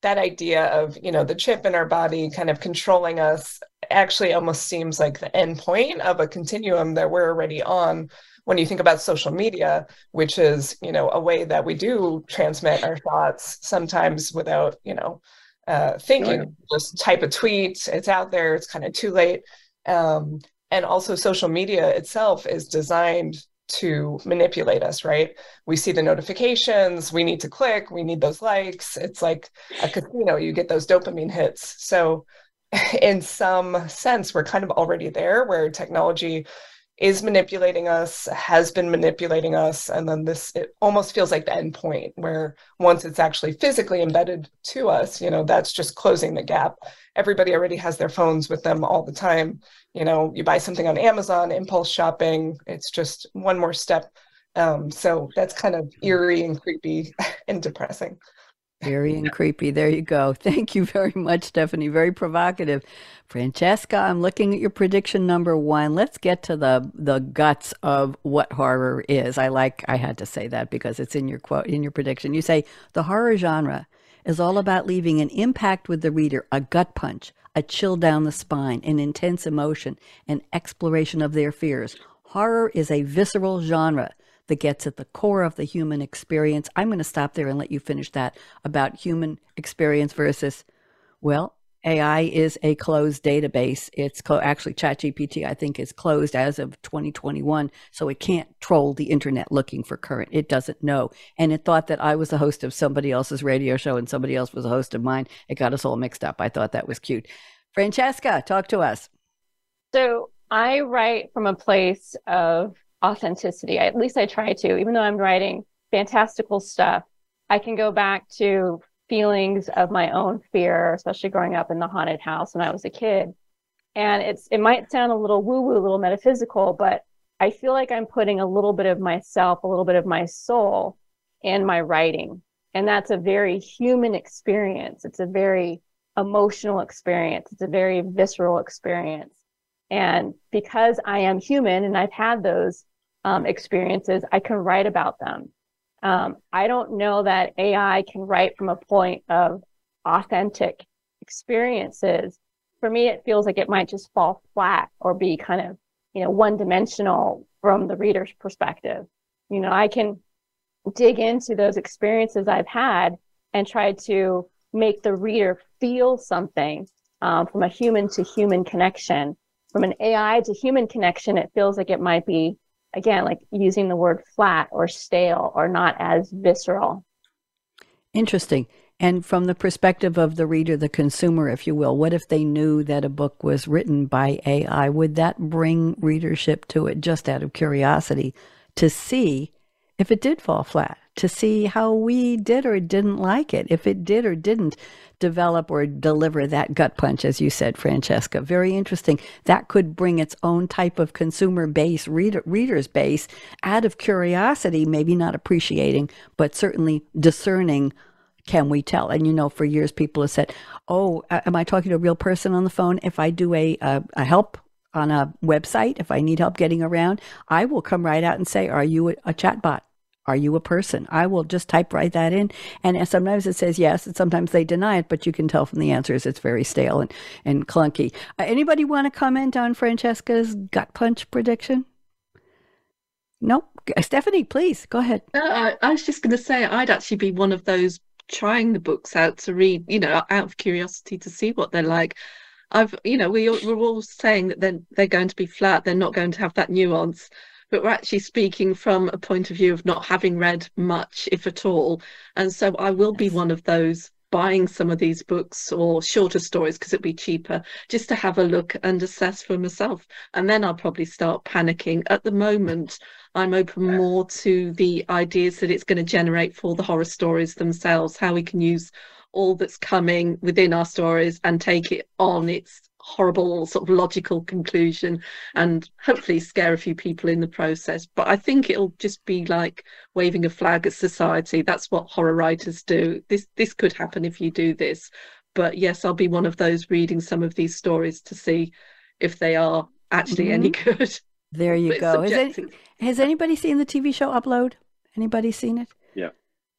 that idea of you know the chip in our body kind of controlling us actually almost seems like the end point of a continuum that we're already on when you think about social media which is you know a way that we do transmit our thoughts sometimes without you know uh, thinking just type a tweet it's out there it's kind of too late um, and also social media itself is designed to manipulate us, right? We see the notifications, we need to click, we need those likes. It's like a casino, you get those dopamine hits. So in some sense, we're kind of already there where technology is manipulating us, has been manipulating us, and then this it almost feels like the end point where once it's actually physically embedded to us, you know, that's just closing the gap. Everybody already has their phones with them all the time. You know, you buy something on Amazon, impulse shopping, it's just one more step. Um, so that's kind of eerie and creepy and depressing. Very and creepy. There you go. Thank you very much, Stephanie. Very provocative. Francesca, I'm looking at your prediction number one. Let's get to the the guts of what horror is. I like I had to say that because it's in your quote in your prediction. You say the horror genre is all about leaving an impact with the reader, a gut punch, a chill down the spine, an intense emotion, an exploration of their fears. Horror is a visceral genre that gets at the core of the human experience. I'm going to stop there and let you finish that about human experience versus, well, AI is a closed database. It's clo- actually ChatGPT, I think, is closed as of 2021. So it can't troll the internet looking for current. It doesn't know. And it thought that I was the host of somebody else's radio show and somebody else was a host of mine. It got us all mixed up. I thought that was cute. Francesca, talk to us. So I write from a place of authenticity. At least I try to, even though I'm writing fantastical stuff, I can go back to feelings of my own fear, especially growing up in the haunted house when I was a kid. And it's it might sound a little woo-woo, a little metaphysical, but I feel like I'm putting a little bit of myself, a little bit of my soul in my writing. And that's a very human experience. It's a very emotional experience. It's a very visceral experience. And because I am human and I've had those um, experiences, I can write about them. Um, I don't know that AI can write from a point of authentic experiences. For me, it feels like it might just fall flat or be kind of, you know, one dimensional from the reader's perspective. You know, I can dig into those experiences I've had and try to make the reader feel something um, from a human to human connection. From an AI to human connection, it feels like it might be again, like using the word flat or stale or not as visceral. Interesting. And from the perspective of the reader, the consumer, if you will, what if they knew that a book was written by AI? Would that bring readership to it just out of curiosity to see if it did fall flat? to see how we did or didn't like it, if it did or didn't develop or deliver that gut punch, as you said, Francesca. Very interesting. That could bring its own type of consumer base, reader, reader's base, out of curiosity, maybe not appreciating, but certainly discerning. Can we tell? And you know, for years people have said, "Oh, am I talking to a real person on the phone? If I do a a, a help on a website, if I need help getting around, I will come right out and say, "Are you a, a chatbot?" Are you a person? I will just type write that in. And sometimes it says yes, and sometimes they deny it, but you can tell from the answers it's very stale and, and clunky. Uh, anybody want to comment on Francesca's gut punch prediction? Nope. Stephanie, please go ahead. No, I, I was just going to say I'd actually be one of those trying the books out to read, you know, out of curiosity to see what they're like. I've, you know, we, we're all saying that they're, they're going to be flat, they're not going to have that nuance but we're actually speaking from a point of view of not having read much, if at all. And so I will be one of those buying some of these books or shorter stories because it'd be cheaper just to have a look and assess for myself. And then I'll probably start panicking. At the moment, I'm open more to the ideas that it's going to generate for the horror stories themselves, how we can use all that's coming within our stories and take it on its horrible sort of logical conclusion and hopefully scare a few people in the process. But i think it'll just be like waving a flag at society. That's what horror writers do. This this could happen if you do this. But yes i'll be one of those reading some of these stories to see if they are actually mm-hmm. any good. There you go. Any, has anybody seen the tv show upload? Anybody seen it? Yeah.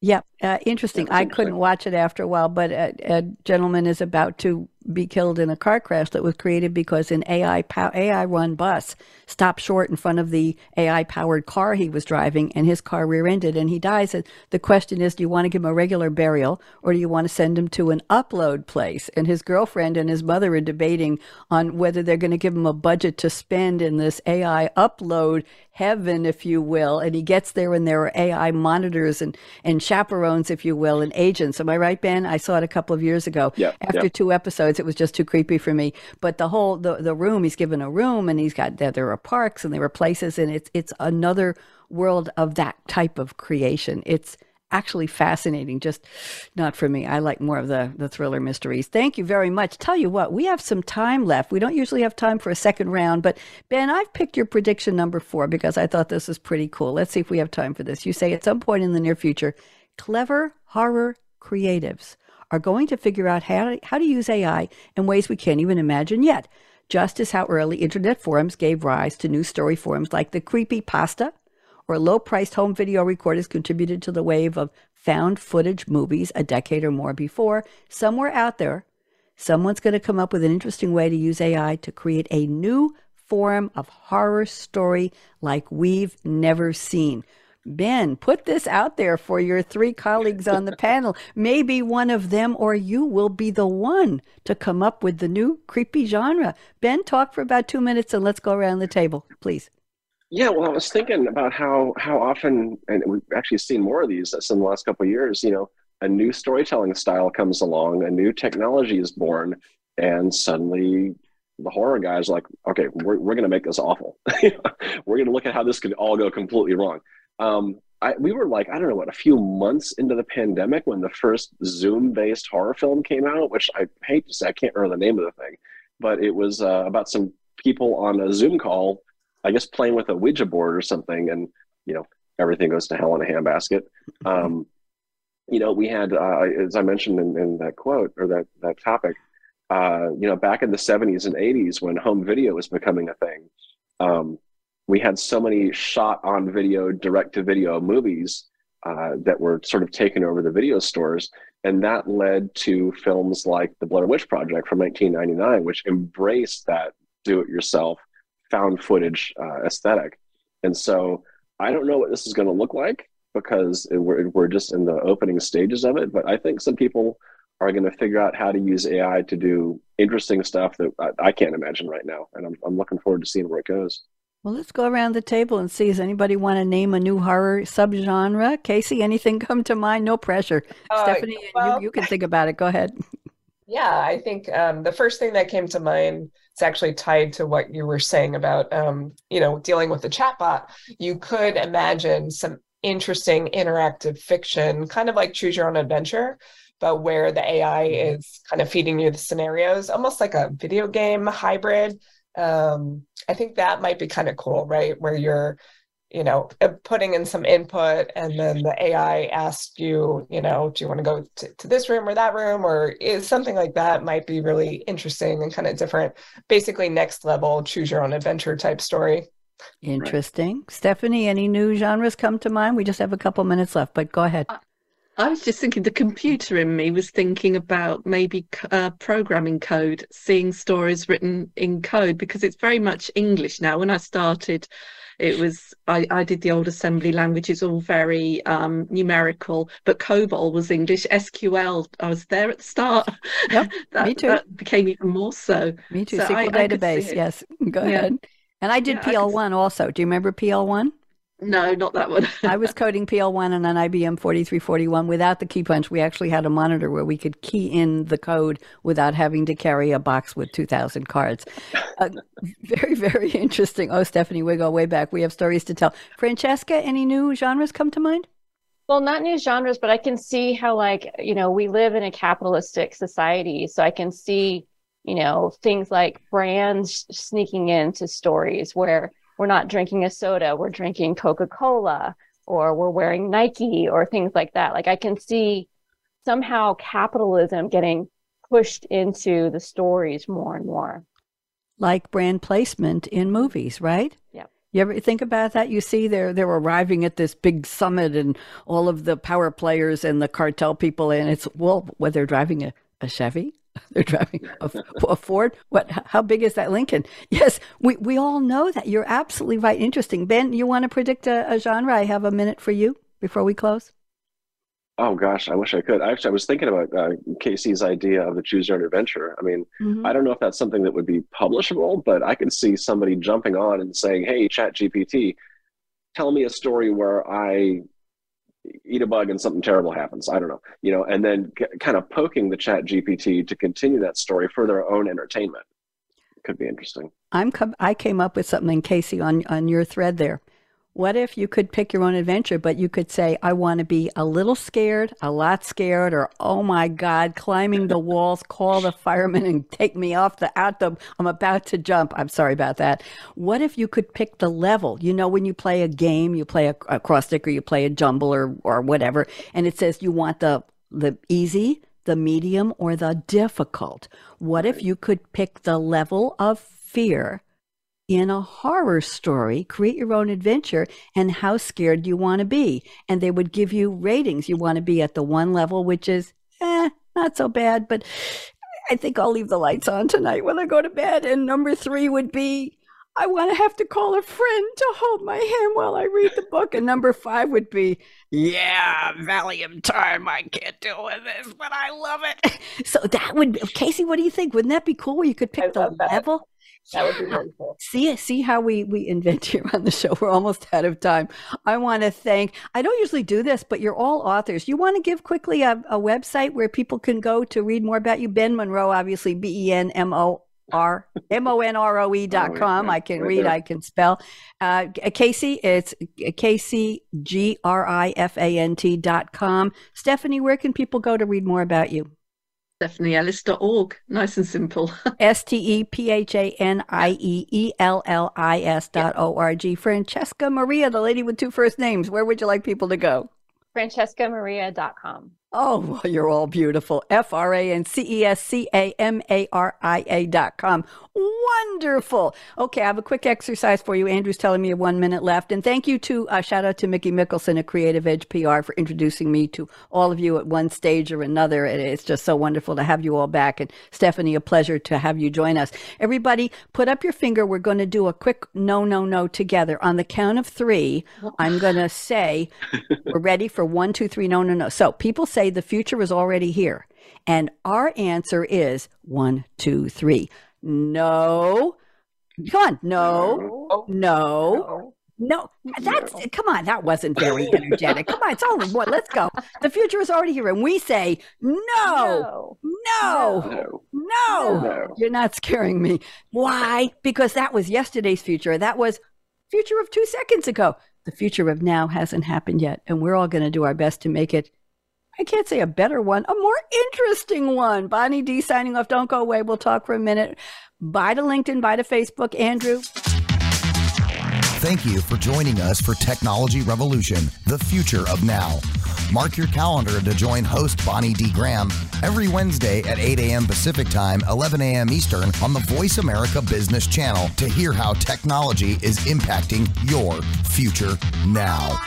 Yeah, uh, interesting. I couldn't watch it after a while, but a, a, gentleman is about to be killed in a car crash that was created because an AI AI run bus stopped short in front of the AI powered car he was driving, and his car rear ended, and he dies. And the question is, do you want to give him a regular burial, or do you want to send him to an upload place? And his girlfriend and his mother are debating on whether they're going to give him a budget to spend in this AI upload heaven, if you will. And he gets there, and there are AI monitors and and chaperones, if you will, and agents. Am I right, Ben? I saw it a couple of years ago. Yeah, After yeah. two episodes was. It was just too creepy for me. But the whole the, the room, he's given a room and he's got there there are parks and there are places and it's it's another world of that type of creation. It's actually fascinating, just not for me. I like more of the, the thriller mysteries. Thank you very much. Tell you what, we have some time left. We don't usually have time for a second round, but Ben, I've picked your prediction number four because I thought this was pretty cool. Let's see if we have time for this. You say at some point in the near future, clever horror creatives are going to figure out how to, how to use AI in ways we can't even imagine yet. Just as how early internet forums gave rise to new story forums like the creepy pasta or low priced home video recorders contributed to the wave of found footage movies a decade or more before. Somewhere out there, someone's going to come up with an interesting way to use AI to create a new form of horror story like we've never seen. Ben, put this out there for your three colleagues on the panel. Maybe one of them or you will be the one to come up with the new creepy genre. Ben, talk for about two minutes and let's go around the table, please. Yeah, well, I was thinking about how how often, and we've actually seen more of these in the last couple of years. You know, a new storytelling style comes along, a new technology is born, and suddenly the horror guys like, okay, we're we're going to make this awful. we're going to look at how this could all go completely wrong. Um, I, we were like, I don't know what, a few months into the pandemic when the first Zoom-based horror film came out, which I hate to say, I can't remember the name of the thing, but it was uh, about some people on a Zoom call I guess playing with a Ouija board or something, and you know everything goes to hell in a handbasket. Um, you know, we had, uh, as I mentioned in, in, that quote or that that topic, uh, you know, back in the '70s and '80s when home video was becoming a thing, um, we had so many shot on video, direct to video movies uh, that were sort of taken over the video stores. And that led to films like The Blair Witch Project from 1999, which embraced that do it yourself found footage uh, aesthetic. And so I don't know what this is going to look like because it, we're, we're just in the opening stages of it. But I think some people are going to figure out how to use AI to do interesting stuff that I, I can't imagine right now. And I'm, I'm looking forward to seeing where it goes. Well, let's go around the table and see. Does anybody want to name a new horror subgenre? KC, anything come to mind? No pressure. Uh, Stephanie, well, you, you can think about it. Go ahead. Yeah, I think um, the first thing that came to mind is actually tied to what you were saying about, um, you know, dealing with the chatbot. You could imagine some interesting interactive fiction, kind of like Choose Your Own Adventure, but where the AI mm-hmm. is kind of feeding you the scenarios, almost like a video game hybrid. Um, I think that might be kind of cool, right? Where you're you know, uh, putting in some input and then the AI asks you, you know, do you want to go to, to this room or that room or is something like that might be really interesting and kind of different. Basically, next level, choose your own adventure type story. Interesting. Right. Stephanie, any new genres come to mind? We just have a couple minutes left, but go ahead. I was just thinking the computer in me was thinking about maybe uh, programming code, seeing stories written in code because it's very much English now. When I started, it was I, I did the old assembly languages, all very um, numerical, but COBOL was English. SQL, I was there at the start. Yep, that, me too. That became even more so. Me too. So SQL I, database, I yes. Go yeah. ahead. And I did yeah, PL1 I also. Do you remember PL1? No, not that one. I was coding PL1 on an IBM 4341 without the key punch. We actually had a monitor where we could key in the code without having to carry a box with 2,000 cards. Uh, very, very interesting. Oh, Stephanie, we go way back. We have stories to tell. Francesca, any new genres come to mind? Well, not new genres, but I can see how, like, you know, we live in a capitalistic society. So I can see, you know, things like brands sneaking into stories where we're not drinking a soda, we're drinking Coca Cola, or we're wearing Nike, or things like that. Like I can see somehow capitalism getting pushed into the stories more and more. Like brand placement in movies, right? Yeah. You ever think about that? You see, they're they're arriving at this big summit, and all of the power players and the cartel people, and it's well, whether they're driving a, a Chevy They're driving a, a, Ford. What? How big is that Lincoln? Yes, we, we all know that. You're absolutely right. Interesting. Ben, you want to predict a, a genre? I have a minute for you before we close. Oh gosh, I wish I could. Actually, I was thinking about uh, KC's idea of the choose your own adventure. I mean, mm-hmm. I don't know if that's something that would be publishable, but I could see somebody jumping on and saying, "Hey, Chat GPT, tell me a story where I eat a bug and something terrible happens. I don't know, you know, and then c- kind of poking the chat GPT to continue that story for their own entertainment. Could be interesting. I'm com- I came up with something, KC, on on your thread there. What if you could pick your own adventure, but you could say, I want to be a little scared, a lot scared, or oh my God, climbing the walls, call the firemen and take me off the out the I'm about to jump. I'm sorry about that. What if you could pick the level? You know, when you play a game, you play a, a cross stick or you play a jumble or or whatever, and it says you want the the easy, the medium, or the difficult. What if you could pick the level of fear? In a horror story, create your own adventure, and how scared you want to be. And they would give you ratings. You want to be at the one level, which is, eh, not so bad, but I think I'll leave the lights on tonight when I go to bed. And number three would be, I want to have to call a friend to hold my hand while I read the book. And number five would be, yeah, Valium time. I can't deal with this, but I love it. So that would, KC, what do you think? Wouldn't that be cool? Where you could pick the level? That would be really cool. See, see how we we invent here on the show. We're almost out of time. I want to thank. I don't usually do this, but you're all authors. You want to give quickly a, a website where people can go to read more about you. Ben Monroe, obviously B E N M O R M O N R O E dot com. I can read, I can spell. Uh, KC, it's K C G R I F A N T dot com. Stephanie, where can people go to read more about you? StephanieEllis.org. Nice and simple. S T E P H A N I E E L L I S dot O R G. Francesca Maria, the lady with two first names. Where would you like people to go? FrancescaMaria.com. Oh, well, you're all beautiful. F R A N C E S C A M A R I A dot com. Wonderful. Okay, I have a quick exercise for you. Andrew's telling me one minute left. And thank you to, uh, shout out to Mickey Mickelson at Creative Edge PR for introducing me to all of you at one stage or another. It's just so wonderful to have you all back. And Stephanie, a pleasure to have you join us. Everybody, put up your finger. We're going to do a quick no, no, no together. On the count of three, I'm going to say, we're ready for one, two, three, no, no, no. So people say the future is already here. And our answer is one, two, three. No. Come on. No. No. No. That's come on. That wasn't very energetic. Come on. It's only one. Let's go. The future is already here. And we say no. No. No. No. No. No. You're not scaring me. Why? Because that was yesterday's future. That was future of two seconds ago. The future of now hasn't happened yet. And we're all going to do our best to make it I can't say a better one, a more interesting one. Bonnie D signing off. Don't go away. We'll talk for a minute. Bye to LinkedIn, bye to Facebook. Andrew. Thank you for joining us for Technology Revolution, the future of now. Mark your calendar to join host Bonnie D. Graham every Wednesday at 8 a.m. Pacific Time, 11 a.m. Eastern on the Voice America Business Channel to hear how technology is impacting your future now.